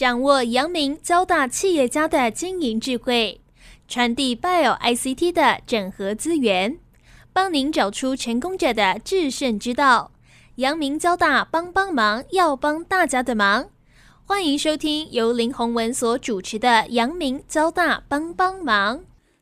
掌握阳明交大企业家的经营智慧，传递 Bio ICT 的整合资源，帮您找出成功者的制胜之道。阳明交大帮帮忙，要帮大家的忙。欢迎收听由林宏文所主持的《阳明交大帮帮忙》。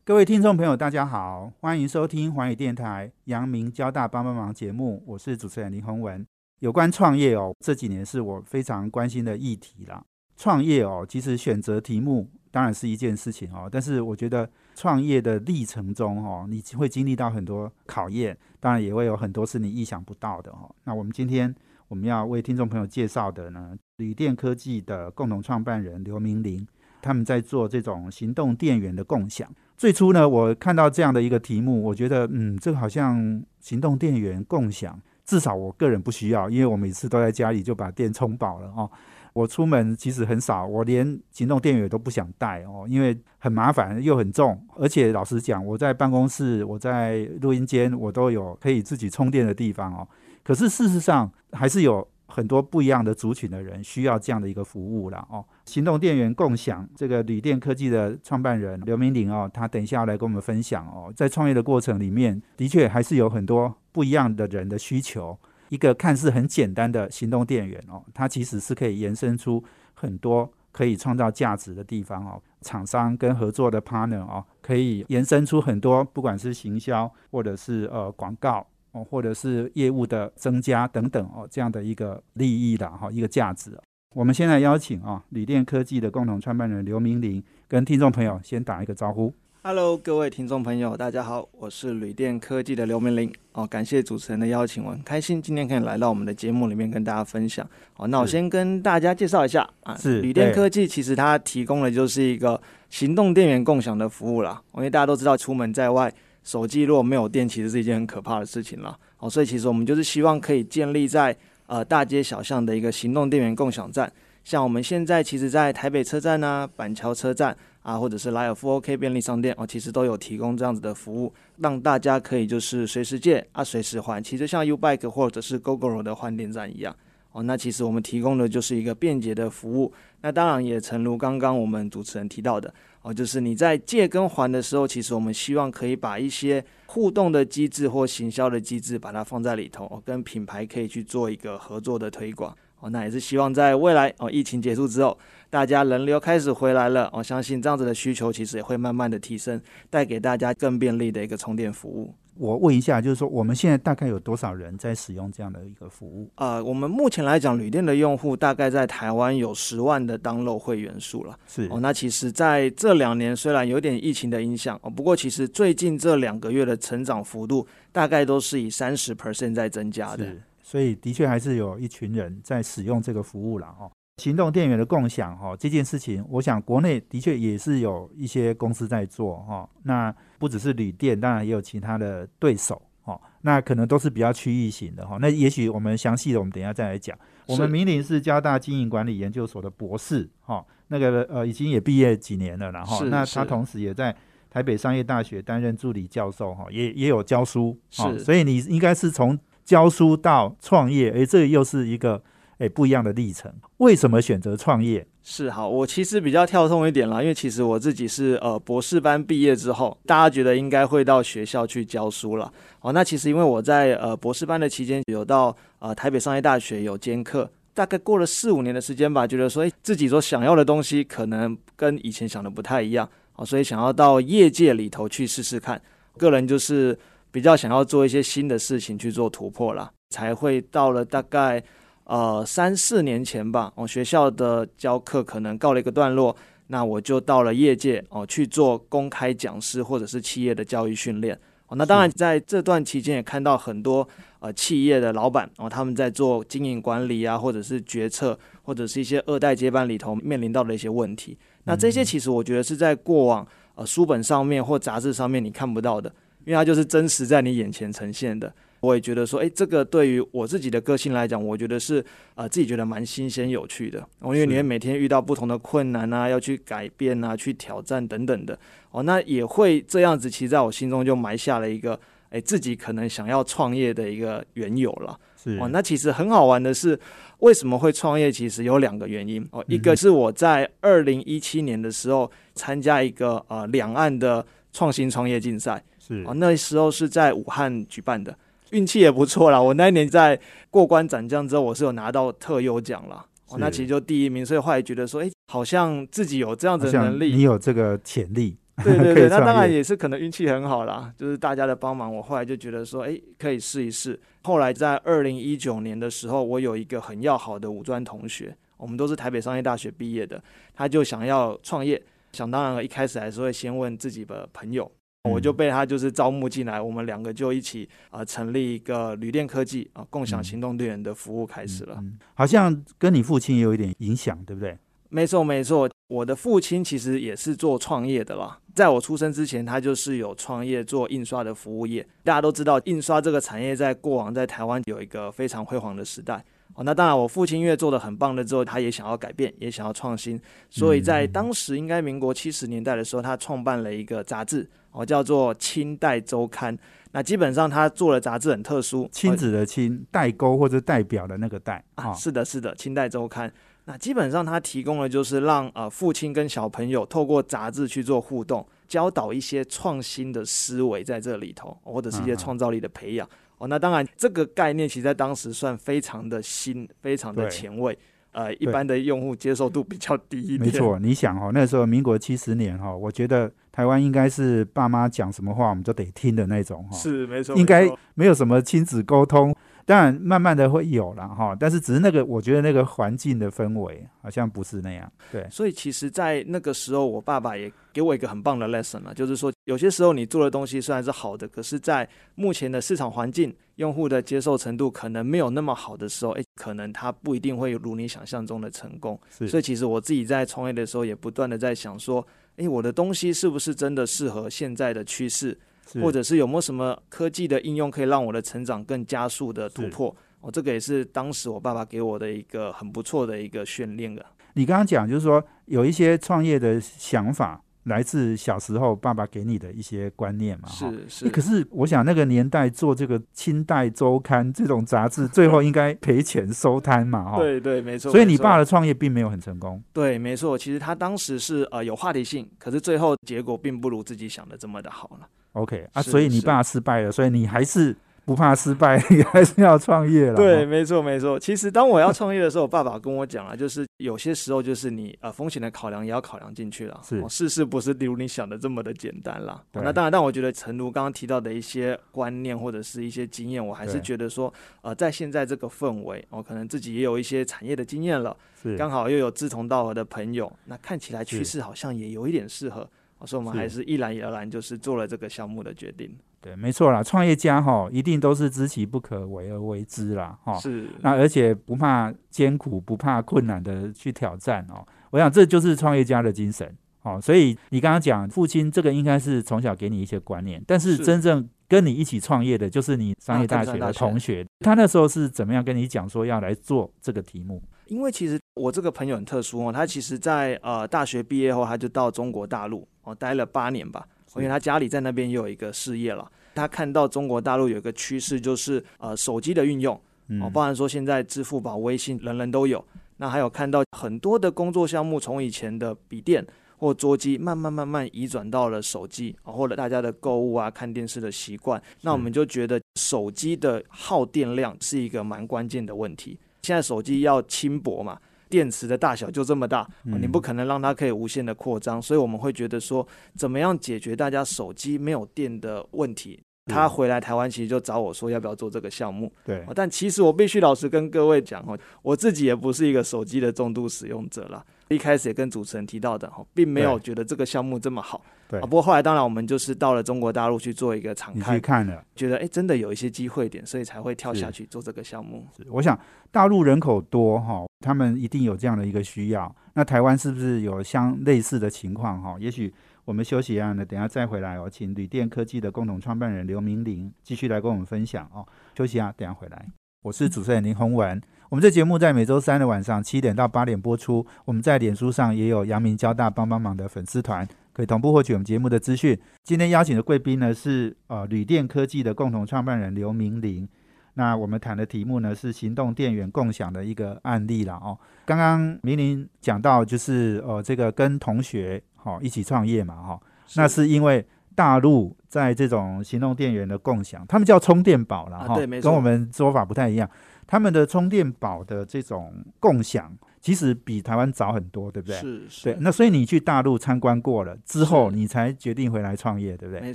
各位听众朋友，大家好，欢迎收听环宇电台《阳明交大帮帮忙》节目，我是主持人林宏文。有关创业哦，这几年是我非常关心的议题啦。创业哦，其实选择题目当然是一件事情哦，但是我觉得创业的历程中哦，你会经历到很多考验，当然也会有很多是你意想不到的哦。那我们今天我们要为听众朋友介绍的呢，旅电科技的共同创办人刘明玲，他们在做这种行动电源的共享。最初呢，我看到这样的一个题目，我觉得，嗯，这个好像行动电源共享，至少我个人不需要，因为我每次都在家里就把电充饱了哦。我出门其实很少，我连行动电源都不想带哦，因为很麻烦又很重，而且老实讲，我在办公室、我在录音间，我都有可以自己充电的地方哦。可是事实上，还是有。很多不一样的族群的人需要这样的一个服务了哦。行动电源共享，这个旅电科技的创办人刘明玲哦，他等一下来跟我们分享哦。在创业的过程里面，的确还是有很多不一样的人的需求。一个看似很简单的行动电源哦，它其实是可以延伸出很多可以创造价值的地方哦。厂商跟合作的 partner 哦，可以延伸出很多，不管是行销或者是呃广告。哦，或者是业务的增加等等哦，这样的一个利益的哈，一个价值。我们现在邀请啊，旅电科技的共同创办人刘明玲跟听众朋友先打一个招呼。Hello，各位听众朋友，大家好，我是旅电科技的刘明玲。哦，感谢主持人的邀请，我很开心今天可以来到我们的节目里面跟大家分享。哦，那我先跟大家介绍一下啊，是旅电科技，其实它提供的就是一个行动电源共享的服务啦。因为大家都知道，出门在外。手机如果没有电，其实是一件很可怕的事情啦。哦，所以其实我们就是希望可以建立在呃大街小巷的一个行动电源共享站。像我们现在其实，在台北车站啊、板桥车站啊，或者是莱尔富 OK 便利商店哦，其实都有提供这样子的服务，让大家可以就是随时借啊、随时还。其实像 Ubike 或者是 GoGo 的换电站一样哦，那其实我们提供的就是一个便捷的服务。那当然也诚如刚刚我们主持人提到的。哦，就是你在借跟还的时候，其实我们希望可以把一些互动的机制或行销的机制，把它放在里头哦，跟品牌可以去做一个合作的推广。哦，那也是希望在未来哦，疫情结束之后，大家人流开始回来了，我相信这样子的需求其实也会慢慢的提升，带给大家更便利的一个充电服务。我问一下，就是说我们现在大概有多少人在使用这样的一个服务？呃，我们目前来讲，旅店的用户大概在台湾有十万的当漏会员数了。是哦，那其实在这两年虽然有点疫情的影响哦，不过其实最近这两个月的成长幅度大概都是以三十 percent 在增加的。所以的确还是有一群人在使用这个服务了哦。行动电源的共享哈，这件事情，我想国内的确也是有一些公司在做哈。那不只是旅店，当然也有其他的对手哈。那可能都是比较区域型的哈。那也许我们详细的，我们等一下再来讲。我们明林是交大经营管理研究所的博士哈，那个呃已经也毕业几年了，然后那他同时也在台北商业大学担任助理教授哈，也也有教书。是，所以你应该是从教书到创业，诶，这又是一个。诶，不一样的历程，为什么选择创业？是好，我其实比较跳痛一点啦，因为其实我自己是呃博士班毕业之后，大家觉得应该会到学校去教书了。哦，那其实因为我在呃博士班的期间有到呃台北商业大学有兼课，大概过了四五年的时间吧，觉得说，诶自己所想要的东西可能跟以前想的不太一样，哦，所以想要到业界里头去试试看。个人就是比较想要做一些新的事情去做突破啦，才会到了大概。呃，三四年前吧，我学校的教课可能告了一个段落，那我就到了业界哦去做公开讲师或者是企业的教育训练。哦，那当然在这段期间也看到很多呃企业的老板哦他们在做经营管理啊，或者是决策，或者是一些二代接班里头面临到的一些问题。那这些其实我觉得是在过往呃书本上面或杂志上面你看不到的，因为它就是真实在你眼前呈现的。我也觉得说，哎，这个对于我自己的个性来讲，我觉得是呃自己觉得蛮新鲜有趣的。哦，因为你会每天遇到不同的困难啊，要去改变啊，去挑战等等的。哦，那也会这样子，其实在我心中就埋下了一个，哎，自己可能想要创业的一个缘由了。是哦，那其实很好玩的是，为什么会创业？其实有两个原因哦。一个是我在二零一七年的时候参加一个呃两岸的创新创业竞赛，是哦，那时候是在武汉举办的，运气也不错啦。我那一年在过关斩将之后，我是有拿到特优奖啦。哦，那其实就第一名，所以后来觉得说，哎，好像自己有这样子的能力，你有这个潜力。对对对，那当然也是可能运气很好啦，就是大家的帮忙，我后来就觉得说，哎，可以试一试。后来在二零一九年的时候，我有一个很要好的五专同学，我们都是台北商业大学毕业的，他就想要创业，想当然了，一开始还是会先问自己的朋友，我就被他就是招募进来，我们两个就一起啊成立一个旅店科技啊共享行动电源的服务开始了。好像跟你父亲也有一点影响，对不对？没错没错，我的父亲其实也是做创业的啦。在我出生之前，他就是有创业做印刷的服务业。大家都知道，印刷这个产业在过往在台湾有一个非常辉煌的时代。哦，那当然，我父亲因为做的很棒了之后，他也想要改变，也想要创新。所以在当时应该民国七十年代的时候，他创办了一个杂志，哦，叫做《清代周刊》。那基本上他做的杂志很特殊，亲子的亲，代沟或者代表的那个代啊，是的，是的，《清代周刊》。那基本上，他提供的就是让呃父亲跟小朋友透过杂志去做互动，教导一些创新的思维在这里头，或者是一些创造力的培养。哦，那当然这个概念其实在当时算非常的新，非常的前卫。呃，一般的用户接受度比较低一点。没错，你想哦，那时候民国七十年哈，我觉得台湾应该是爸妈讲什么话我们就得听的那种哈。是没错，应该没有什么亲子沟通。当然，慢慢的会有了哈，但是只是那个，我觉得那个环境的氛围好像不是那样。对，所以其实，在那个时候，我爸爸也给我一个很棒的 lesson 了，就是说，有些时候你做的东西虽然是好的，可是，在目前的市场环境、用户的接受程度可能没有那么好的时候，诶，可能它不一定会如你想象中的成功。所以，其实我自己在创业的时候，也不断的在想说，诶，我的东西是不是真的适合现在的趋势？或者是有没有什么科技的应用可以让我的成长更加速的突破？哦，这个也是当时我爸爸给我的一个很不错的一个训练的。你刚刚讲就是说有一些创业的想法。来自小时候爸爸给你的一些观念嘛，是是。可是我想那个年代做这个清代周刊这种杂志，最后 应该赔钱收摊嘛，哈。对对，没错。所以你爸的创业并没有很成功。对，没错。其实他当时是呃有话题性，可是最后结果并不如自己想的这么的好了。OK 啊，所以你爸失败了，所以你还是。不怕失败，你还是要创业了。对，没错，没错。其实当我要创业的时候，我爸爸跟我讲了，就是有些时候，就是你呃风险的考量也要考量进去了。是，事事不是例如你想的这么的简单啦。那当然，但我觉得陈如刚刚提到的一些观念或者是一些经验，我还是觉得说，呃，在现在这个氛围，我可能自己也有一些产业的经验了，刚好又有志同道合的朋友，那看起来趋势好像也有一点适合，所以我们还是毅然而然就是做了这个项目的决定。对，没错啦，创业家哈一定都是知其不可为而为之啦，哈。是。那而且不怕艰苦，不怕困难的去挑战哦。我想这就是创业家的精神哦。所以你刚刚讲父亲这个应该是从小给你一些观念，但是真正跟你一起创业的就是你商业大学的同学，他那时候是怎么样跟你讲说要来做这个题目？因为其实我这个朋友很特殊哦，他其实在呃大学毕业后他就到中国大陆哦待了八年吧。因为他家里在那边也有一个事业了，他看到中国大陆有一个趋势，就是呃手机的运用，哦，包含说现在支付宝、微信人人都有，那还有看到很多的工作项目从以前的笔电或桌机慢慢慢慢移转到了手机，或者大家的购物啊、看电视的习惯，那我们就觉得手机的耗电量是一个蛮关键的问题。现在手机要轻薄嘛。电池的大小就这么大，你不可能让它可以无限的扩张，所以我们会觉得说，怎么样解决大家手机没有电的问题？他回来台湾其实就找我说要不要做这个项目。对，但其实我必须老实跟各位讲哦，我自己也不是一个手机的重度使用者了。一开始也跟主持人提到的哈，并没有觉得这个项目这么好。对，不过后来当然我们就是到了中国大陆去做一个常看，去看了，觉得哎真的有一些机会点，所以才会跳下去做这个项目。我想大陆人口多哈，他们一定有这样的一个需要。那台湾是不是有相类似的情况哈？也许我们休息一下呢，等下再回来哦，请旅电科技的共同创办人刘明玲继续来跟我们分享哦。休息啊，等下回来。我是主持人林宏文。我们这节目在每周三的晚上七点到八点播出。我们在脸书上也有阳明交大帮帮忙的粉丝团，可以同步获取我们节目的资讯。今天邀请的贵宾呢是呃旅电科技的共同创办人刘明玲。那我们谈的题目呢是行动电源共享的一个案例了哦。刚刚明玲讲到就是呃这个跟同学哈一起创业嘛哈，那是因为大陆在这种行动电源的共享，他们叫充电宝了哈，跟我们说法不太一样。他们的充电宝的这种共享，其实比台湾早很多，对不对？是是。对，那所以你去大陆参观过了之后，你才决定回来创业，对不对？没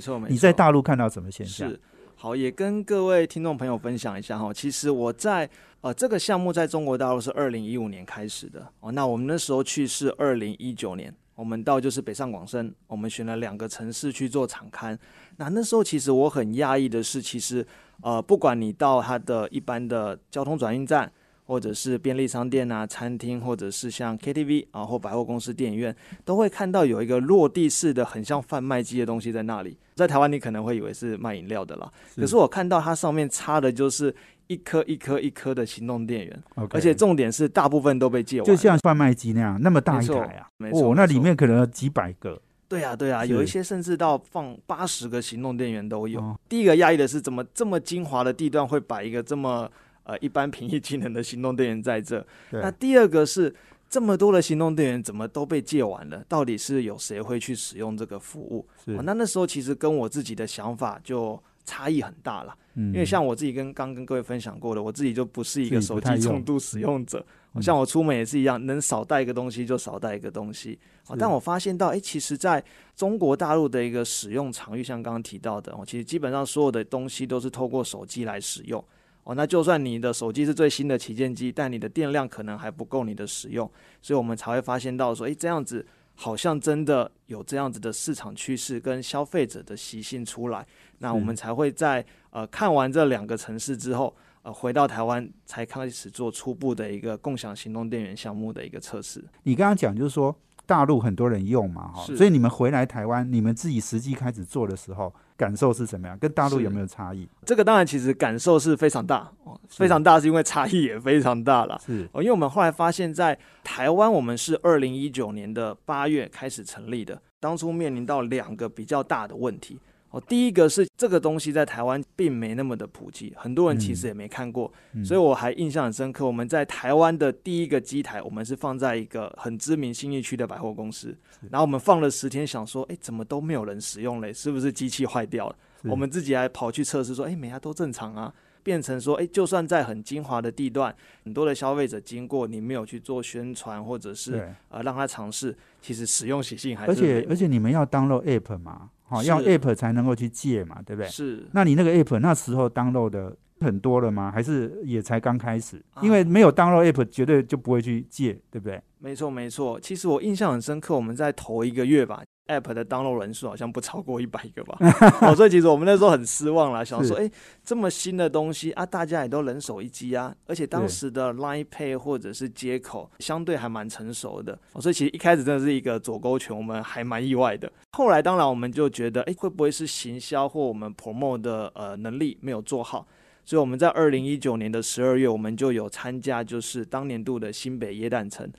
错没错。你在大陆看到什么现象？是。好，也跟各位听众朋友分享一下哈。其实我在呃这个项目在中国大陆是二零一五年开始的哦。那我们那时候去是二零一九年，我们到就是北上广深，我们选了两个城市去做场刊。那那时候其实我很讶异的是，其实。呃，不管你到它的一般的交通转运站，或者是便利商店啊、餐厅，或者是像 KTV 啊或百货公司电影院，都会看到有一个落地式的很像贩卖机的东西在那里。在台湾你可能会以为是卖饮料的啦，可是我看到它上面插的就是一颗一颗一颗的行动电源，而且重点是大部分都被借完，就像贩卖机那样那么大一台啊，哦，那里面可能几百个。对啊，对啊，有一些甚至到放八十个行动电源都有。第一个压抑的是，怎么这么精华的地段会摆一个这么呃一般平易近人的行动电源在这？那第二个是，这么多的行动电源怎么都被借完了？到底是有谁会去使用这个服务？那那时候其实跟我自己的想法就差异很大了。因为像我自己跟刚跟各位分享过的，我自己就不是一个手机重度使用者。像我出门也是一样，能少带一个东西就少带一个东西。但我发现到，哎，其实在中国大陆的一个使用场域，像刚刚提到的，哦，其实基本上所有的东西都是透过手机来使用。哦，那就算你的手机是最新的旗舰机，但你的电量可能还不够你的使用，所以我们才会发现到说，诶，这样子好像真的有这样子的市场趋势跟消费者的习性出来。那我们才会在呃看完这两个城市之后。呃，回到台湾才开始做初步的一个共享行动电源项目的一个测试。你刚刚讲就是说大陆很多人用嘛，哈，所以你们回来台湾，你们自己实际开始做的时候，感受是怎么样？跟大陆有没有差异？这个当然其实感受是非常大哦，非常大，是因为差异也非常大了。是哦，因为我们后来发现，在台湾，我们是二零一九年的八月开始成立的，当初面临到两个比较大的问题。哦，第一个是这个东西在台湾并没那么的普及，很多人其实也没看过，所以我还印象很深刻。我们在台湾的第一个机台，我们是放在一个很知名新义区的百货公司，然后我们放了十天，想说，哎，怎么都没有人使用嘞？是不是机器坏掉了？我们自己还跑去测试，说，哎，每家都正常啊。变成说，哎，就算在很精华的地段，很多的消费者经过，你没有去做宣传，或者是呃让他尝试，其实使用习性还是。而且而且你们要 download app 嘛，好，要 app 才能够去借嘛，对不对？是。那你那个 app 那时候 download 的很多了吗？还是也才刚开始？因为没有 download app，绝对就不会去借，对不对？没错没错。其实我印象很深刻，我们在头一个月吧。App 的 download 人数好像不超过一百个吧，哦，所以其实我们那时候很失望啦，想说，哎，这么新的东西啊，大家也都人手一机啊，而且当时的 Line Pay 或者是接口相对还蛮成熟的，所以其实一开始真的是一个左勾拳，我们还蛮意外的。后来当然我们就觉得，哎，会不会是行销或我们 promo 的呃能力没有做好？所以我们在二零一九年的十二月，我们就有参加就是当年度的新北耶诞城。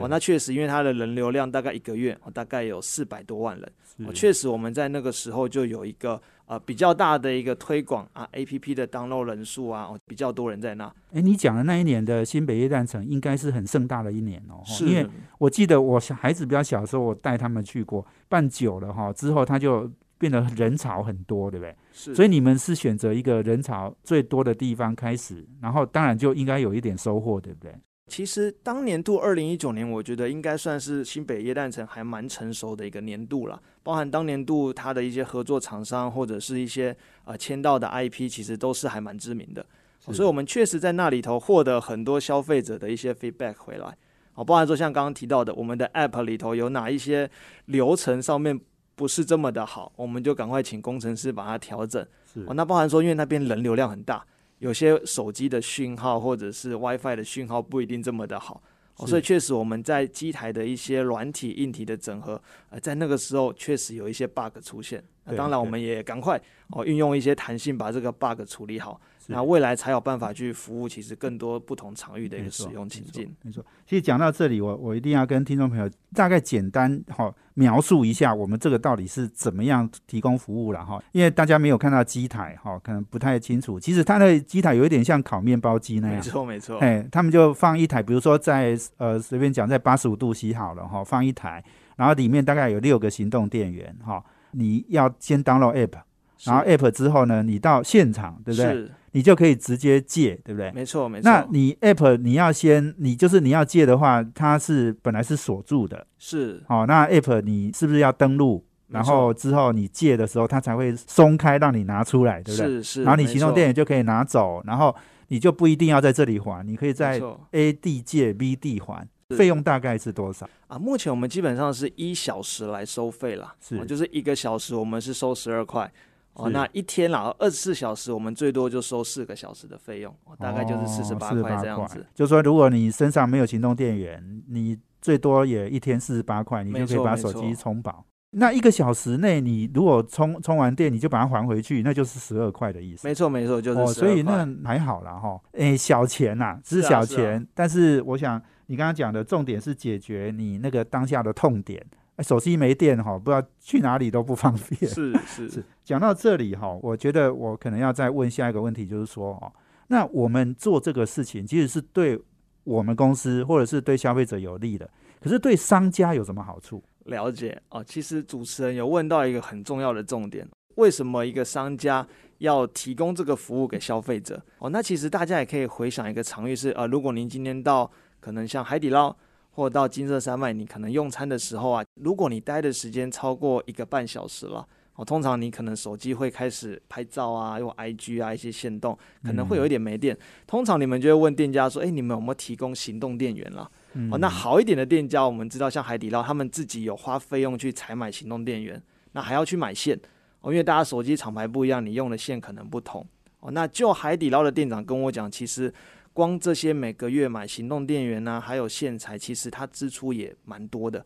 哦，那确实，因为它的人流量大概一个月，大概有四百多万人。哦，确实我们在那个时候就有一个呃比较大的一个推广啊，A P P 的 download 人数啊，哦，比较多人在那。哎，你讲的那一年的新北夜诞城应该是很盛大的一年哦，是因为我记得我小孩子比较小的时候，我带他们去过，办久了哈，之后他就变得人潮很多，对不对？是。所以你们是选择一个人潮最多的地方开始，然后当然就应该有一点收获，对不对？其实当年度二零一九年，我觉得应该算是新北耶诞城还蛮成熟的一个年度了。包含当年度它的一些合作厂商或者是一些呃签到的 IP，其实都是还蛮知名的。所以，我们确实在那里头获得很多消费者的一些 feedback 回来。哦，包含说像刚刚提到的，我们的 App 里头有哪一些流程上面不是这么的好，我们就赶快请工程师把它调整。哦，那包含说因为那边人流量很大。有些手机的讯号或者是 WiFi 的讯号不一定这么的好，所以确实我们在机台的一些软体、硬体的整合，呃，在那个时候确实有一些 bug 出现。那当然，我们也赶快哦运用一些弹性把这个 bug 处理好。那未来才有办法去服务其实更多不同场域的一个使用情境。没错，其实讲到这里，我我一定要跟听众朋友大概简单哈、描述一下我们这个到底是怎么样提供服务了哈，因为大家没有看到机台哈、可能不太清楚。其实它的机台有一点像烤面包机那没样，错没错，哎，他们就放一台，比如说在呃随便讲在八十五度 C 好了哈、放一台，然后里面大概有六个行动电源哈、你要先 download app，然后 app 之后呢，你到现场对不对？是你就可以直接借，对不对？没错没错。那你 App 你要先，你就是你要借的话，它是本来是锁住的，是好、那 App 你是不是要登录？然后之后你借的时候，它才会松开让你拿出来，对不对？是是，然后你行动电源就可以拿走，然后你就不一定要在这里还，你可以在 A 地借 B 地还，费用大概是多少？啊，目前我们基本上是一小时来收费啦，是哦就是一个小时我们是收十二块。哦，那一天啦，二十四小时我们最多就收四个小时的费用，哦、大概就是四十八哦块这样子块。就说如果你身上没有行动电源，你最多也一天四十八块，你就可以把手机充饱。那一个小时内，你如果充充完电，你就把它还回去，那就是十二块的意思。没错没错，就是哦，12所以那还好啦哈。诶，小钱呐、只是啊是啊小钱，但是我想你刚刚讲的重点是解决你那个当下的痛点。诶手机没电哈，不知道去哪里都不方便。是是是讲到这里哈，我觉得我可能要再问下一个问题，就是说哦，那我们做这个事情其实是对我们公司或者是对消费者有利的，可是对商家有什么好处？了解哦。其实主持人有问到一个很重要的重点，为什么一个商家要提供这个服务给消费者？哦，那其实大家也可以回想一个场域是，呃，如果您今天到可能像海底捞或者到金色山脉，你可能用餐的时候啊，如果你待的时间超过一个半小时了。哦，通常你可能手机会开始拍照啊，用 IG 啊一些线动，可能会有一点没电。通常你们就会问店家说：“哎、你们有没有提供行动电源了？”嗯哦，那好一点的店家，我们知道像海底捞，他们自己有花费用去采买行动电源，那还要去买线哦，因为大家手机厂牌不一样，你用的线可能不同哦。那就海底捞的店长跟我讲，其实光这些每个月买行动电源呢、还有线材，其实它支出也蛮多的，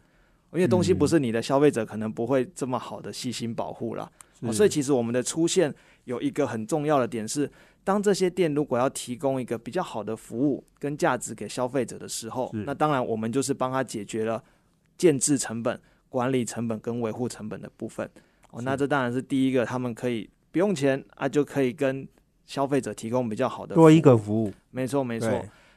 因为东西不是你的消费者可能不会这么好的细心保护啦。哦，所以其实我们的出现有一个很重要的点是，当这些店如果要提供一个比较好的服务跟价值给消费者的时候，那当然我们就是帮他解决了建制成本、管理成本跟维护成本的部分。哦，那这当然是第一个，他们可以不用钱啊，就可以跟消费者提供比较好的多一个服务，没错没错。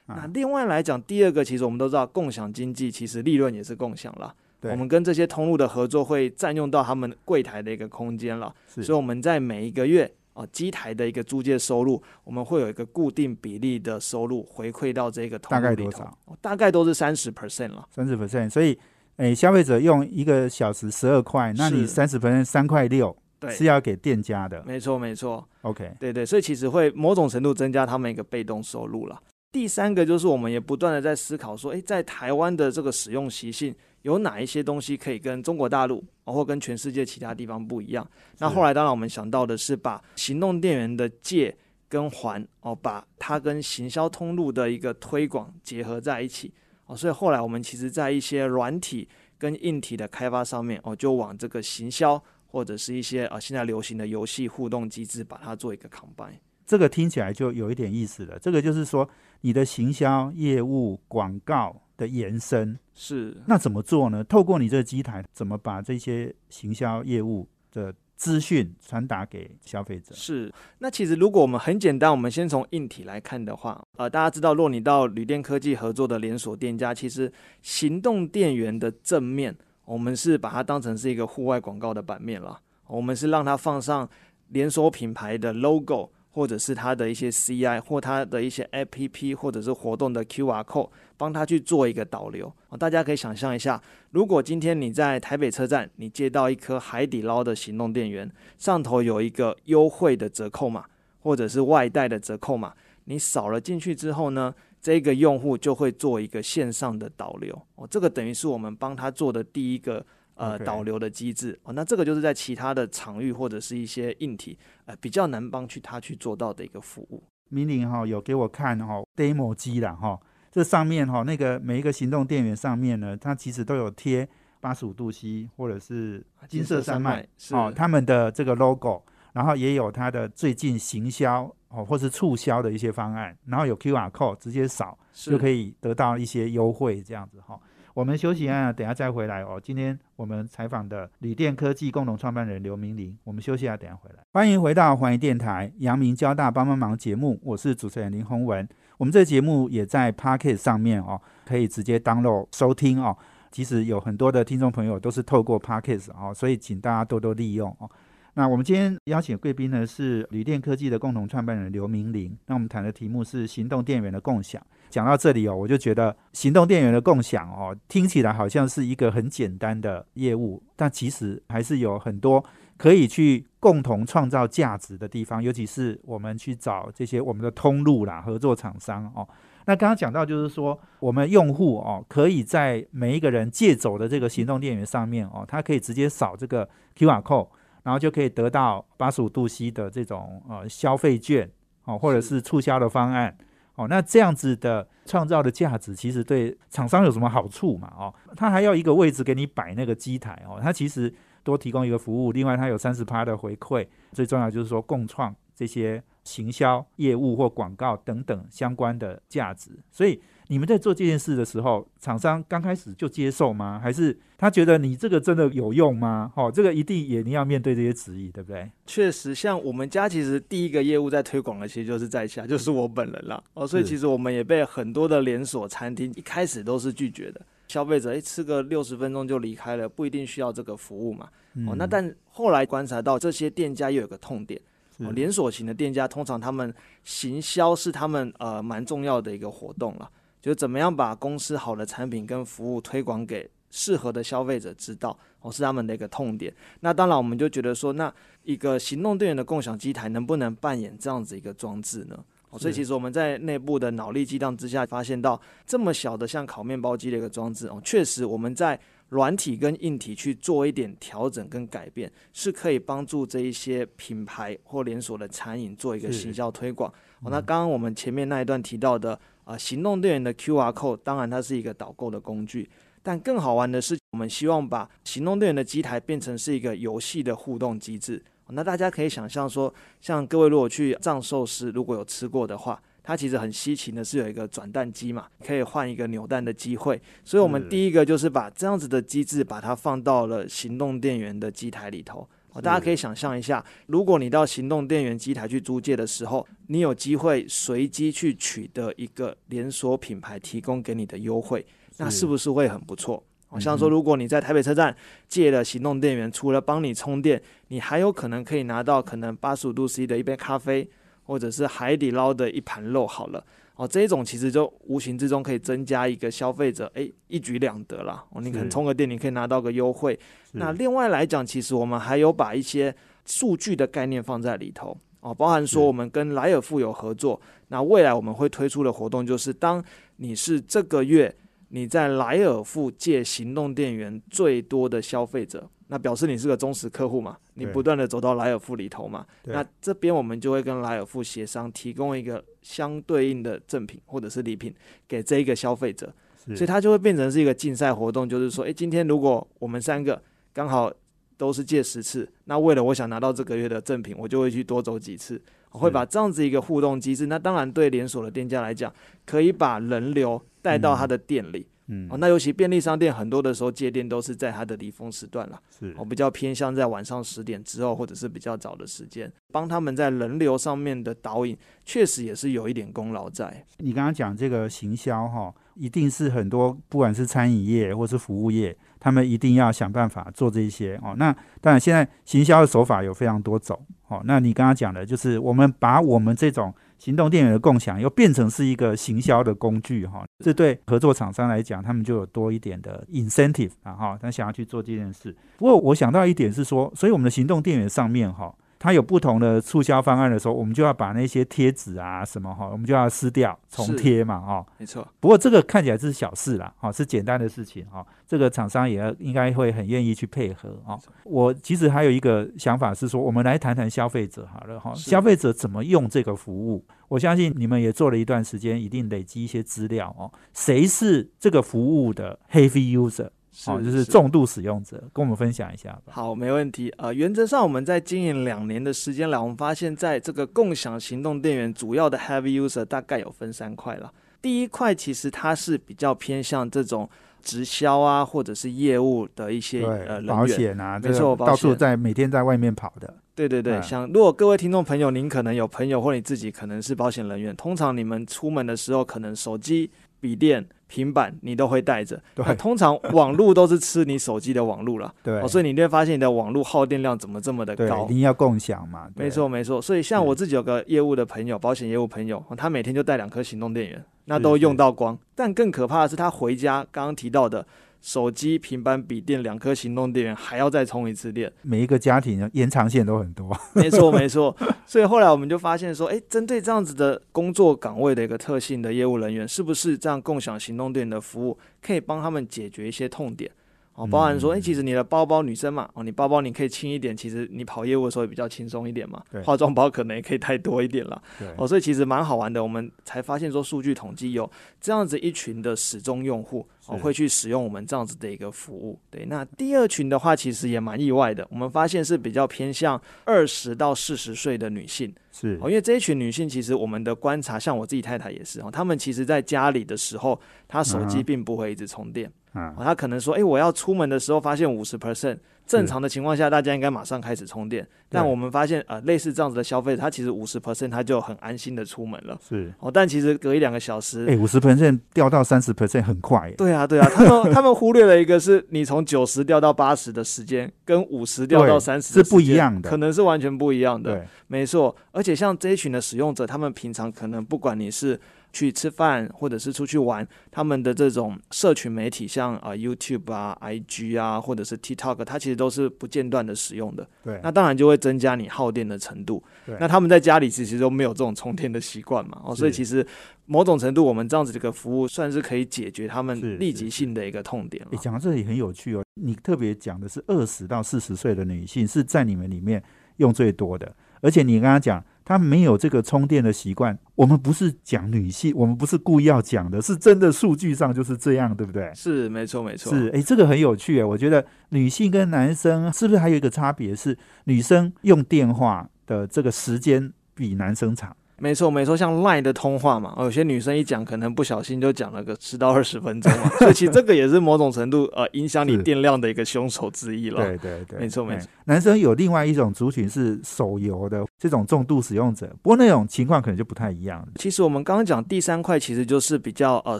那啊。另外来讲，第二个其实我们都知道，共享经济其实利润也是共享了。对。我们跟这些通路的合作会占用到他们柜台的一个空间了，所以我们在每一个月啊机台的一个租借收入，我们会有一个固定比例的收入回馈到这个通大路里头。概多少？哦大概都是三十 percent 了。三十 percent，所以诶，消费者用一个小时十二块，那你三十 percent 三块六对是，要给店家的。没错没错，OK，对对，所以其实会某种程度增加他们一个被动收入了。第三个就是我们也不断的在思考说，诶，在台湾的这个使用习性有哪一些东西可以跟中国大陆哦或跟全世界其他地方不一样？那后来当然我们想到的是把行动电源的借跟还哦，把它跟行销通路的一个推广结合在一起哦，所以后来我们其实在一些软体跟硬体的开发上面哦，就往这个行销或者是一些呃现在流行的游戏互动机制，把它做一个 combine。这个听起来就有一点意思了。这个就是说，你的行销业务广告的延伸，是那怎么做呢？透过你这个机台，怎么把这些行销业务的资讯传达给消费者？是，那其实如果我们很简单，我们先从硬体来看的话，呃，大家知道，若你到旅店科技合作的连锁店家，其实行动电源的正面，我们是把它当成是一个户外广告的版面了，我们是让它放上连锁品牌的 logo。或者是它的一些 CI 或它的一些 APP 或者是活动的 QR code，帮它去做一个导流。大家可以想象一下，如果今天你在台北车站，你接到一颗海底捞的行动电源，上头有一个优惠的折扣码，或者是外带的折扣码，你扫了进去之后呢，这个用户就会做一个线上的导流。哦，这个等于是我们帮他做的第一个。呃导流的机制哦，那这个就是在其他的场域或者是一些硬体，呃，比较难帮去他去做到的一个服务。明玲哈有给我看哈 demo 机啦哈，这上面哈那个每一个行动电源上面呢，它其实都有贴八十五度 C 或者是金色山脉是哦他们的这个 logo，然后也有它的最近行销哦或是促销的一些方案，然后有 QR code 直接扫就可以。得到一些优惠，这样子哈。我们休息一下，等下再回来哦。今天我们采访的旅电科技共同创办人刘明玲，我们休息一下，等下回来。欢迎回到环宇电台阳明交大帮帮忙节目，我是主持人林宏文。我们这节目也在 Pocket 上面哦，可以直接 download 收听哦。其实有很多的听众朋友都是透过 Pocket 哦，所以请大家多多利用哦。那我们今天邀请贵宾呢是旅电科技的共同创办人刘明玲。那我们谈的题目是行动电源的共享。讲到这里哦，我就觉得行动电源的共享哦，听起来好像是一个很简单的业务，但其实还是有很多可以去共同创造价值的地方。尤其是我们去找这些我们的通路啦、合作厂商哦。那刚刚讲到就是说，我们用户哦，可以在每一个人借走的这个行动电源上面哦，他可以直接扫这个 QR code，然后就可以得到八十五度 C 的这种呃消费券哦，或者是促销的方案。哦，那这样子的创造的价值，其实对厂商有什么好处嘛？哦，他还要一个位置给你摆那个机台哦，他其实多提供一个服务，另外他有三十趴的回馈，最重要就是说共创这些行销业务或广告等等相关的价值，所以。你们在做这件事的时候，厂商刚开始就接受吗？还是他觉得你这个真的有用吗？哦，这个一定也你要面对这些质疑，对不对？确实，像我们家其实第一个业务在推广的，其实就是在下，就是我本人了哦。所以其实我们也被很多的连锁餐厅一开始都是拒绝的，消费者诶吃个六十分钟就离开了，不一定需要这个服务嘛。哦，那但后来观察到这些店家又有个痛点，哦，连锁型的店家通常他们行销是他们呃蛮重要的一个活动了。就怎么样把公司好的产品跟服务推广给适合的消费者知道，哦，是他们的一个痛点。那当然，我们就觉得说，那一个行动电源的共享机台能不能扮演这样子一个装置呢？哦，所以其实我们在内部的脑力激荡之下，发现到这么小的像烤面包机的一个装置，哦，确实我们在软体跟硬体去做一点调整跟改变，是可以帮助这一些品牌或连锁的餐饮做一个行销推广。哦，那刚刚我们前面那一段提到的。啊，行动电源的 QR code 当然它是一个导购的工具，但更好玩的是，我们希望把行动电源的机台变成是一个游戏的互动机制。那大家可以想象说，像各位如果去藏寿司如果有吃过的话，它其实很稀奇的是有一个转蛋机嘛，可以换一个扭蛋的机会。所以我们第一个就是把这样子的机制把它放到了行动电源的机台里头。哦，大家可以想象一下，如果你到行动电源机台去租借的时候，你有机会随机去取得一个连锁品牌提供给你的优惠，那是不是会很不错？好像说，如果你在台北车站借了行动电源，除了帮你充电，你还有可能可以拿到可能八十五度 C 的一杯咖啡，或者是海底捞的一盘肉。好了。哦，这一种其实就无形之中可以增加一个消费者，哎，一举两得啦。哦，你可能充个电，你可以拿到个优惠。那另外来讲，其实我们还有把一些数据的概念放在里头哦，包含说我们跟莱尔富有合作。那未来我们会推出的活动就是，当你是这个月你在莱尔富借行动电源最多的消费者。那表示你是个忠实客户嘛？你不断的走到莱尔富里头嘛？那这边我们就会跟莱尔富协商，提供一个相对应的赠品或者是礼品给这一个消费者，所以它就会变成是一个竞赛活动，就是说，诶，今天如果我们三个刚好都是借十次，那为了我想拿到这个月的赠品，我就会去多走几次，会把这样子一个互动机制。那当然对连锁的店家来讲，可以把人流带到他的店里。嗯，哦，那尤其便利商店很多的时候借店都是在它的离峰时段了，是，哦比较偏向在晚上十点之后或者是比较早的时间，帮他们在人流上面的导引，确实也是有一点功劳在。你刚刚讲这个行销哈，一定是很多不管是餐饮业或是服务业，他们一定要想办法做这些哦。那当然现在行销的手法有非常多种，哦，那你刚刚讲的就是我们把我们这种。行动电源的共享又变成是一个行销的工具，哈，这对合作厂商来讲，他们就有多一点的 incentive 啊，哈，他想要去做这件事。不过我想到一点是说，所以我们的行动电源上面，哈。它有不同的促销方案的时候，我们就要把那些贴纸啊什么哈，我们就要撕掉重贴嘛哈。没错。不过这个看起来是小事啦，哈，是简单的事情哈。这个厂商也应该会很愿意去配合啊。我其实还有一个想法是说，我们来谈谈消费者好了哈。消费者怎么用这个服务？我相信你们也做了一段时间，一定累积一些资料哦。谁是这个服务的 heavy user？哦，就是重度使用者，跟我们分享一下吧。好，没问题。呃，原则上我们在经营两年的时间来，我们发现在这个共享行动电源主要的 heavy user 大概有分三块了。第一块其实它是比较偏向这种直销啊，或者是业务的一些呃保险啊，没错，到处在每天在外面跑的。对对对，像如果各位听众朋友，您可能有朋友或你自己可能是保险人员，通常你们出门的时候，可能手机、笔电、平板你都会带着。对，通常网络都是吃你手机的网络了。对，所以你会发现你的网络耗电量怎么这么的高？一定要共享嘛。没错没错，所以像我自己有个业务的朋友，保险业务朋友，他每天就带两颗行动电源，那都用到光。但更可怕的是，他回家刚刚提到的。手机、平板、笔电两颗行动电源还要再充一次电，每一个家庭延长线都很多。没错，没错。所以后来我们就发现说，哎，针对这样子的工作岗位的一个特性的业务人员，是不是这样共享行动电源的服务可以帮他们解决一些痛点？哦，包含说，哎，其实你的包包女生嘛，哦，你包包你可以轻一点，其实你跑业务的时候也比较轻松一点嘛。化妆包可能也可以带多一点了。哦，所以其实蛮好玩的。我们才发现说，数据统计有这样子一群的始终用户哦，会去使用我们这样子的一个服务。对，那第二群的话，其实也蛮意外的。我们发现是比较偏向二十到四十岁的女性。是哦，因为这一群女性，其实我们的观察，像我自己太太也是哦，她们其实在家里的时候，她手机并不会一直充电。啊，他可能说，哎，我要出门的时候发现五十 percent，正常的情况下，大家应该马上开始充电。但我们发现，呃，类似这样子的消费者，他其实五十 percent 他就很安心的出门了。是哦，但其实隔一两个小时，哎，五十 percent 掉到三十 percent 很快。对啊，对啊，他们他们忽略了一个是你从九十掉到八十的时间，跟五十掉到三十是不一样的，可能是完全不一样的。对，没错。而且像这一群的使用者，他们平常可能不管你是。去吃饭或者是出去玩，他们的这种社群媒体，像啊 YouTube 啊、IG 啊，或者是 TikTok，它其实都是不间断的使用的。对，那当然就会增加你耗电的程度。对，那他们在家里其实都没有这种充电的习惯嘛，哦，所以其实某种程度，我们这样子这个服务算是可以解决他们立即性的一个痛点。你讲到这里很有趣哦，你特别讲的是二十到四十岁的女性是在你们里面用最多的，而且你刚刚讲。他没有这个充电的习惯。我们不是讲女性，我们不是故意要讲的，是真的数据上就是这样，对不对？是，没错，没错。是，哎，这个很有趣哎。我觉得女性跟男生是不是还有一个差别？是女生用电话的这个时间比男生长。没错，没错，像 Line 的通话嘛，有些女生一讲，可能不小心就讲了个十到二十分钟嘛，所以其实这个也是某种程度呃影响你电量的一个凶手之一了。对对对，没错没错。男生有另外一种族群是手游的这种重度使用者，不过那种情况可能就不太一样。其实我们刚刚讲第三块，其实就是比较呃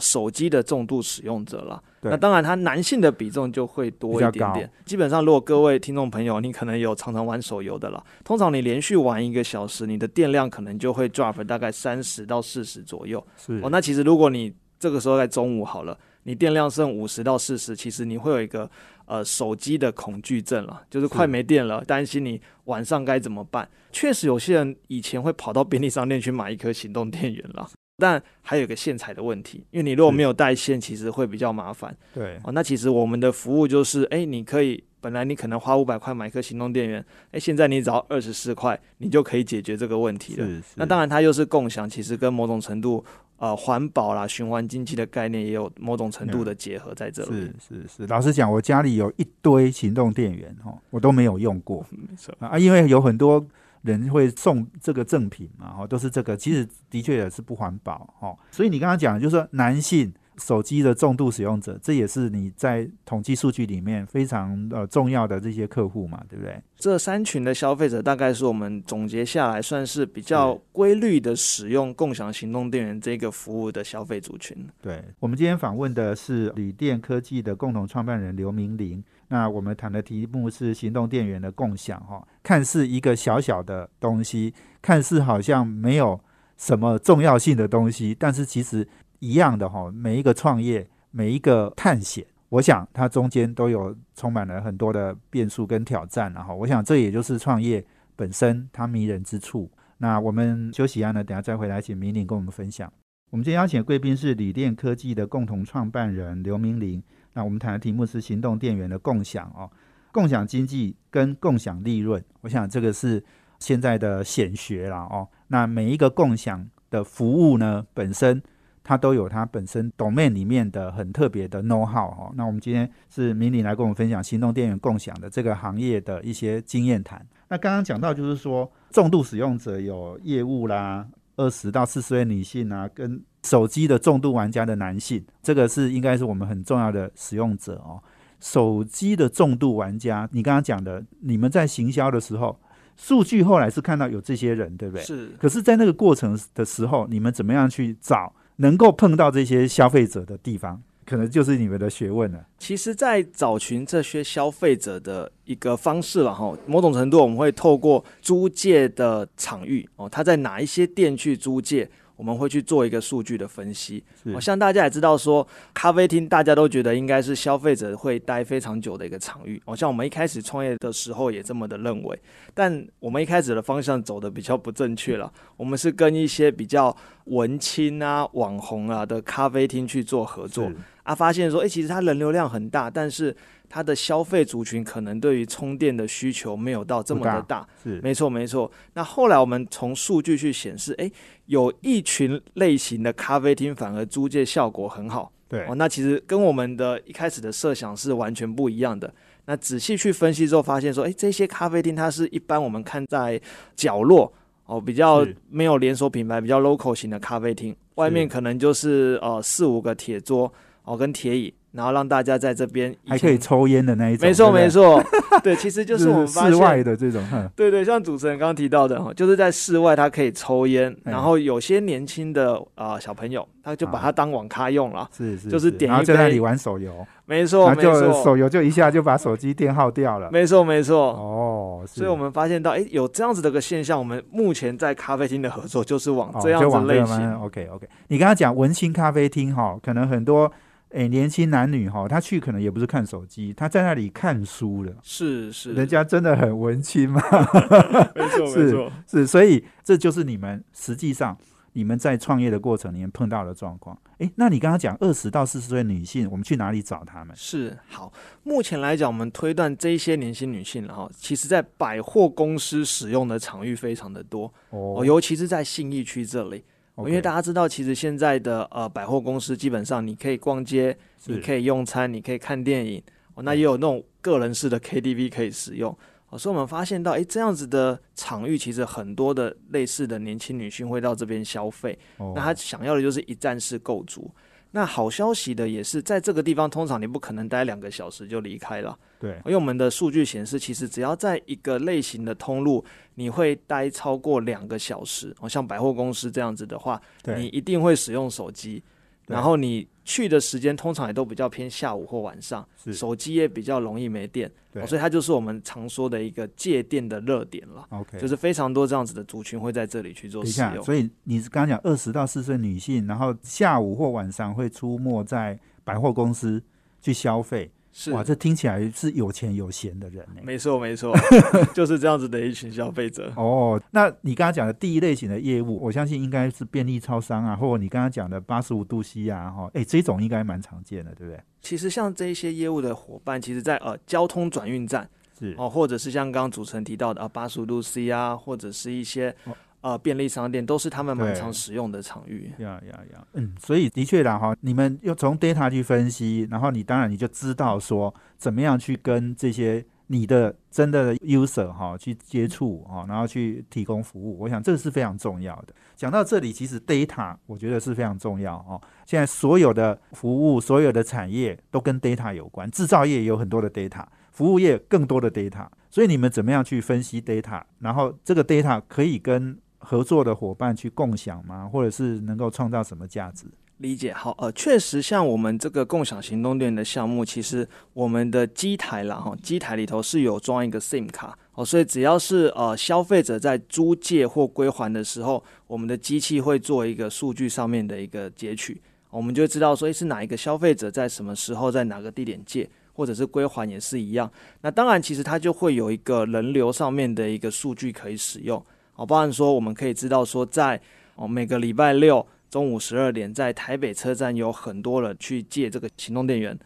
手机的重度使用者了。那当然，他男性的比重就会多一点点。基本上，如果各位听众朋友，你可能有常常玩手游的了，通常你连续玩一个小时，你的电量可能就会 drop 大概三十到四十左右。是哦，那其实如果你这个时候在中午好了，你电量剩五十到四十，其实你会有一个呃手机的恐惧症了，就是快没电了，担心你晚上该怎么办。确实，有些人以前会跑到便利商店去买一颗行动电源了。但还有一个线材的问题，因为你如果没有带线，其实会比较麻烦。对哦，那其实我们的服务就是，哎，你可以本来你可能花五百块买一颗行动电源，哎，现在你只要二十四块，你就可以解决这个问题了。那当然，它又是共享，其实跟某种程度呃环保啦、循环经济的概念也有某种程度的结合在这里。是是是，老实讲，我家里有一堆行动电源哦，我都没有用过。没错啊，因为有很多。人会送这个赠品嘛？哈，都是这个，其实的确也是不环保哦。所以你刚刚讲，就是说男性手机的重度使用者，这也是你在统计数据里面非常呃重要的这些客户嘛，对不对？这三群的消费者，大概是我们总结下来算是比较规律的使用共享行动电源这个服务的消费族群。对我们今天访问的是旅电科技的共同创办人刘明玲。那我们谈的题目是行动电源的共享，哈，看似一个小小的东西，看似好像没有什么重要性的东西，但是其实一样的哈。每一个创业，每一个探险，我想它中间都有充满了很多的变数跟挑战，然后我想这也就是创业本身它迷人之处。那我们休息一下呢，等下再回来，请明玲跟我们分享。我们今天邀请贵宾是锂电科技的共同创办人刘明玲。那我们谈的题目是行动电源的共享哦，共享经济跟共享利润，我想这个是现在的显学了哦。那每一个共享的服务呢，本身它都有它本身 domain 里面的很特别的 know how 哈。那我们今天是明理来跟我们分享行动电源共享的这个行业的一些经验谈。那刚刚讲到就是说，重度使用者有业务啦，二十到四十岁女性啊，跟手机的重度玩家的男性，这个是应该是我们很重要的使用者哦。手机的重度玩家，你刚刚讲的，你们在行销的时候，数据后来是看到有这些人，对不对？是。可是，在那个过程的时候，你们怎么样去找能够碰到这些消费者的地方，可能就是你们的学问了。其实，在找寻这些消费者的一个方式了哈，某种程度我们会透过租借的场域哦，他在哪一些店去租借。我们会去做一个数据的分析。好像大家也知道，说咖啡厅大家都觉得应该是消费者会待非常久的一个场域。好像我们一开始创业的时候也这么的认为，但我们一开始的方向走的比较不正确了。我们是跟一些比较文青啊、网红啊的咖啡厅去做合作啊，发现说，哎，其实它人流量很大，但是它的消费族群可能对于充电的需求没有到这么的大，是没错没错。那后来我们从数据去显示，哎，有一群类型的咖啡厅反而租借效果很好，对哦。那其实跟我们的一开始的设想是完全不一样的。那仔细去分析之后，发现说，哎，这些咖啡厅它是一般我们看在角落哦，比较没有连锁品牌、比较 local 型的咖啡厅，外面可能就是呃四五个铁桌哦跟铁椅。然后让大家在这边还可以抽烟的那一种，没错没错，对，其实就是 我们室外的这种，对对，像主持人刚刚提到的哈，就是在室外他可以抽烟，然后有些年轻的啊小朋友，他就把它当网咖用了，是是，就是点一在那里玩手游，没错没错，手游就一下就把手机电耗掉了，没错没错，哦，所以我们发现到，哎，有这样子的个现象，我们目前在咖啡厅的合作就是往这样子类型，OK OK，你刚刚讲文青咖啡厅哈，可能很多。哎，年轻男女哈，他去可能也不是看手机，他在那里看书了。是是，人家真的很文青嘛。没错 没错，是，所以这就是你们实际上你们在创业的过程里面碰到的状况。哎，那你刚刚讲二十到四十岁女性，我们去哪里找他们？是好，目前来讲，我们推断这些年轻女性，然后其实在百货公司使用的场域非常的多哦，尤其是在信义区这里。因为大家知道，其实现在的呃百货公司基本上你可以逛街，你可以用餐，你可以看电影，哦，那也有那种个人式的 KTV 可以使用，哦，所以我们发现到，哎，这样子的场域其实很多的类似的年轻女性会到这边消费，那她想要的就是一站式购足。那好消息的也是，在这个地方，通常你不可能待两个小时就离开了。对，因为我们的数据显示，其实只要在一个类型的通路，你会待超过两个小时，哦，像百货公司这样子的话，你一定会使用手机。然后你去的时间通常也都比较偏下午或晚上，手机也比较容易没电，所以它就是我们常说的一个借电的热点了。OK，就是非常多这样子的族群会在这里去做使用。所以你刚刚讲二十到四十岁女性，然后下午或晚上会出没在百货公司去消费。哇，这听起来是有钱有闲的人呢。没错，没错，就是这样子的一群消费者。哦，那你刚刚讲的第一类型的业务，我相信应该是便利超商啊，或者你刚刚讲的八十五度 C 啊，哈，哎，这种应该蛮常见的，对不对？其实像这一些业务的伙伴，其实在呃交通转运站是哦，或者是像刚刚主持人提到的啊八十五度 C 啊，或者是一些。呃，便利商店都是他们蛮常使用的场域。呀呀呀，嗯，所以的确啦哈，你们又从 data 去分析，然后你当然你就知道说怎么样去跟这些你的真的 user 哈去接触哈，然后去提供服务。我想这个是非常重要的。讲到这里，其实 data 我觉得是非常重要哦。现在所有的服务、所有的产业都跟 data 有关，制造业有很多的 data，服务业更多的 data。所以你们怎么样去分析 data，然后这个 data 可以跟合作的伙伴去共享吗？或者是能够创造什么价值？理解好，呃，确实像我们这个共享行动店的项目，其实我们的机台啦，哈，机台里头是有装一个 SIM 卡哦，所以只要是呃消费者在租借或归还的时候，我们的机器会做一个数据上面的一个截取，我们就知道说是哪一个消费者在什么时候在哪个地点借，或者是归还也是一样。那当然，其实它就会有一个人流上面的一个数据可以使用。哦，包含说我们可以知道说，在哦每个礼拜六中午十二点，在台北车站有很多人去借这个行动电源。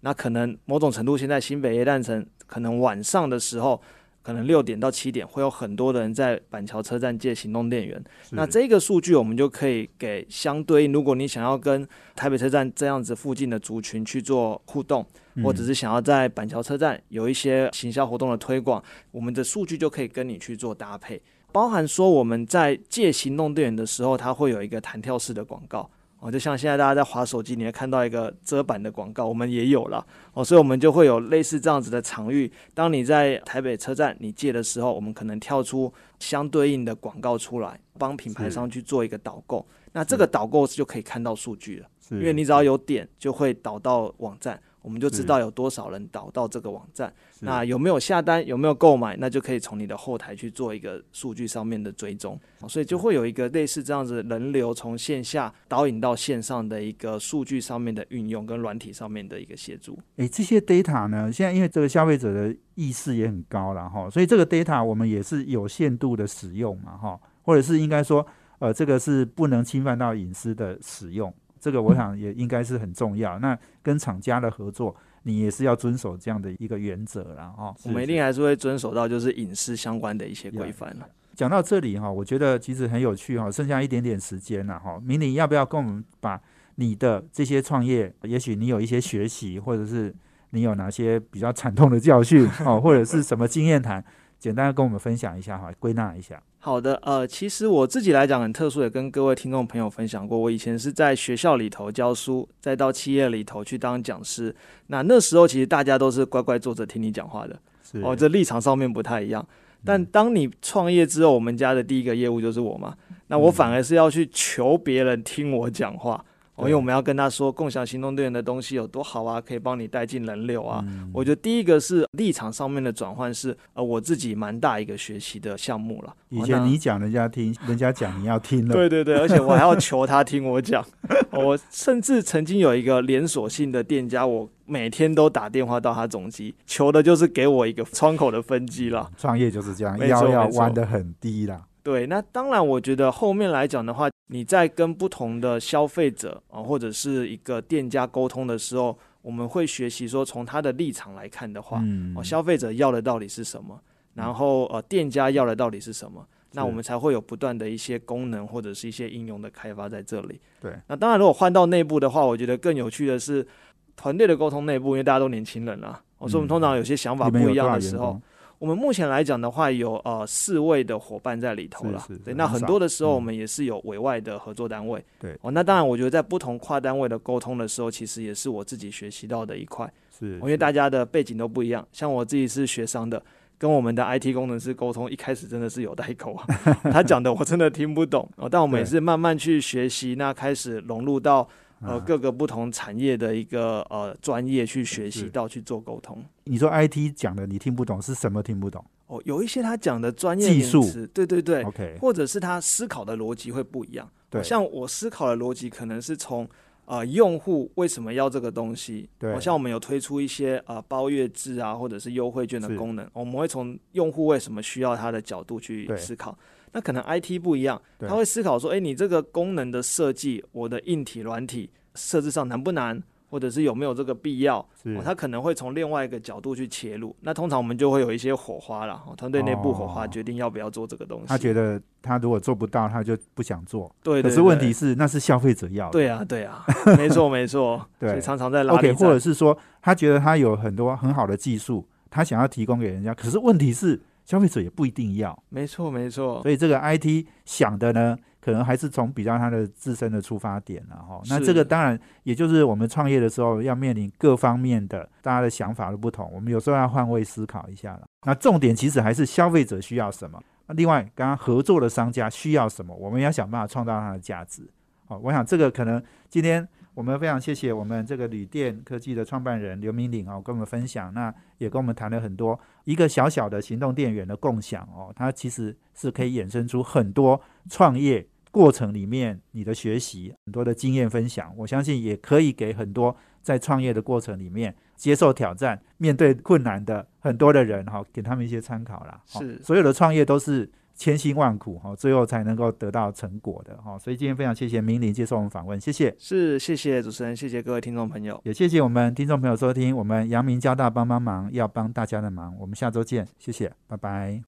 那可能某种程度，现在新北耶诞城可能晚上的时候，可能六点到七点会有很多的人在板桥车站借行动电源。那这个数据我们就可以给相对应，如果你想要跟台北车站这样子附近的族群去做互动，或者嗯是想要在板桥车站有一些行销活动的推广，我们的数据就可以跟你去做搭配，包含说我们在借行动电源的时候，它会有一个弹跳式的广告。哦，就像现在大家在滑手机，你会看到一个遮板的广告，我们也有了哦，所以我们就会有类似这样子的场域。当你在台北车站你借的时候，我们可能跳出相对应的广告出来，帮品牌商去做一个导购。那这个导购就可以看到数据了。因为你只要有点，就会导到网站，我们就知道有多少人导到这个网站。那有没有下单，有没有购买，那就可以从你的后台去做一个数据上面的追踪，哦所以就会有一个类似这样子人流从线下导引到线上的一个数据上面的运用跟软体上面的一个协助。诶，这些 data 呢，现在因为这个消费者的意识也很高了哈，所以这个 data 我们也是有限度的使用嘛哈，或者是应该说，呃，这个是不能侵犯到隐私的使用，这个我想也应该是很重要。那跟厂家的合作，你也是要遵守这样的一个原则啦哈。我们一定还是会遵守到就是隐私相关的一些规范了。讲到这里哈，我觉得其实很有趣哈，剩下一点点时间了哈。明玲要不要跟我们把你的这些创业，也许你有一些学习，或者是你有哪些比较惨痛的教训 哦，或者是什么经验谈，简单地跟我们分享一下哈，归纳一下。好的，呃，其实我自己来讲很特殊，也跟各位听众朋友分享过。我以前是在学校里头教书，再到企业里头去当讲师。那那时候其实大家都是乖乖坐着听你讲话的，哦，这立场上面不太一样。但当你创业之后，我们家的第一个业务就是我嘛，那我反而是要去求别人听我讲话。哦，因为我们要跟他说共享行动电源的东西有多好啊，可以帮你带进人流啊。嗯我觉得第一个是立场上面的转换是，呃，我自己蛮大一个学习的项目了。以前你讲人家听，人家讲你要听了，对对对，而且我还要求他听我讲。我甚至曾经有一个连锁性的店家，我每天都打电话到他总机，求的就是给我一个窗口的分机了。创业就是这样，腰要弯得很低啦。对，那当然，我觉得后面来讲的话，你在跟不同的消费者啊，或者是一个店家沟通的时候，我们会学习说，从他的立场来看的话，嗯哦，消费者要的到底是什么，然后呃，店家要的到底是什么，那我们才会有不断的一些功能或者是一些应用的开发在这里。对，那当然，如果换到内部的话，我觉得更有趣的是团队的沟通内部，因为大家都年轻人啊，哦，所以我们通常有些想法不一样的时候？我们目前来讲的话，有呃四位的伙伴在里头了是是。对，那很多的时候，嗯我们也是有委外的合作单位。对哦，那当然，我觉得在不同跨单位的沟通的时候，其实也是我自己学习到的一块。是，因为大家的背景都不一样，像我自己是学商的，跟我们的 IT 工程师沟通，一开始真的是有代沟啊，他讲的我真的听不懂哦。但我们也是慢慢去学习，那开始融入到呃啊各个不同产业的一个呃专业去学习到去做沟通。你说 IT 讲的你听不懂是什么听不懂哦，有一些他讲的专业技术对对对，？OK，或者是他思考的逻辑会不一样。像我思考的逻辑可能是从呃用户为什么要这个东西，对哦像我们有推出一些呃包月制啊，或者是优惠券的功能，我们会从用户为什么需要它的角度去思考。那可能 IT 不一样，他会思考说，哎，你这个功能的设计，我的硬体、软体设置上难不难？或者是有没有这个必要？哦，他可能会从另外一个角度去切入。那通常我们就会有一些火花啦，哦团队内部火花哦决定要不要做这个东西。他觉得他如果做不到，他就不想做。对对可是问题是，那是消费者要的。对啊，对啊，没 错没错，对所以常常在拉 OK，或者是说，他觉得他有很多很好的技术，他想要提供给人家，可是问题是，消费者也不一定要。没错没错，所以这个 IT 想的呢，可能还是从比较它的自身的出发点然后。那这个当然，也就是我们创业的时候要面临各方面的大家的想法都不同，我们有时候要换位思考一下了。那重点其实还是消费者需要什么。那另外，刚刚合作的商家需要什么，我们要想办法创造它的价值。好，我想这个可能今天我们非常谢谢我们这个旅店科技的创办人刘明岭哦，跟我们分享，那也跟我们谈了很多一个小小的行动电源的共享哦，它其实是可以衍生出很多创业过程里面你的学习很多的经验分享，我相信也可以给很多在创业的过程里面接受挑战、面对困难的很多的人哈、给他们一些参考啦。哈是所有的创业都是千辛万苦哈，最后才能够得到成果的哈。所以今天非常谢谢明玲接受我们访问，谢谢。是，谢谢主持人，谢谢各位听众朋友，也谢谢我们听众朋友收听我们阳明交大帮帮忙要帮大家的忙，我们下周见，谢谢，拜拜。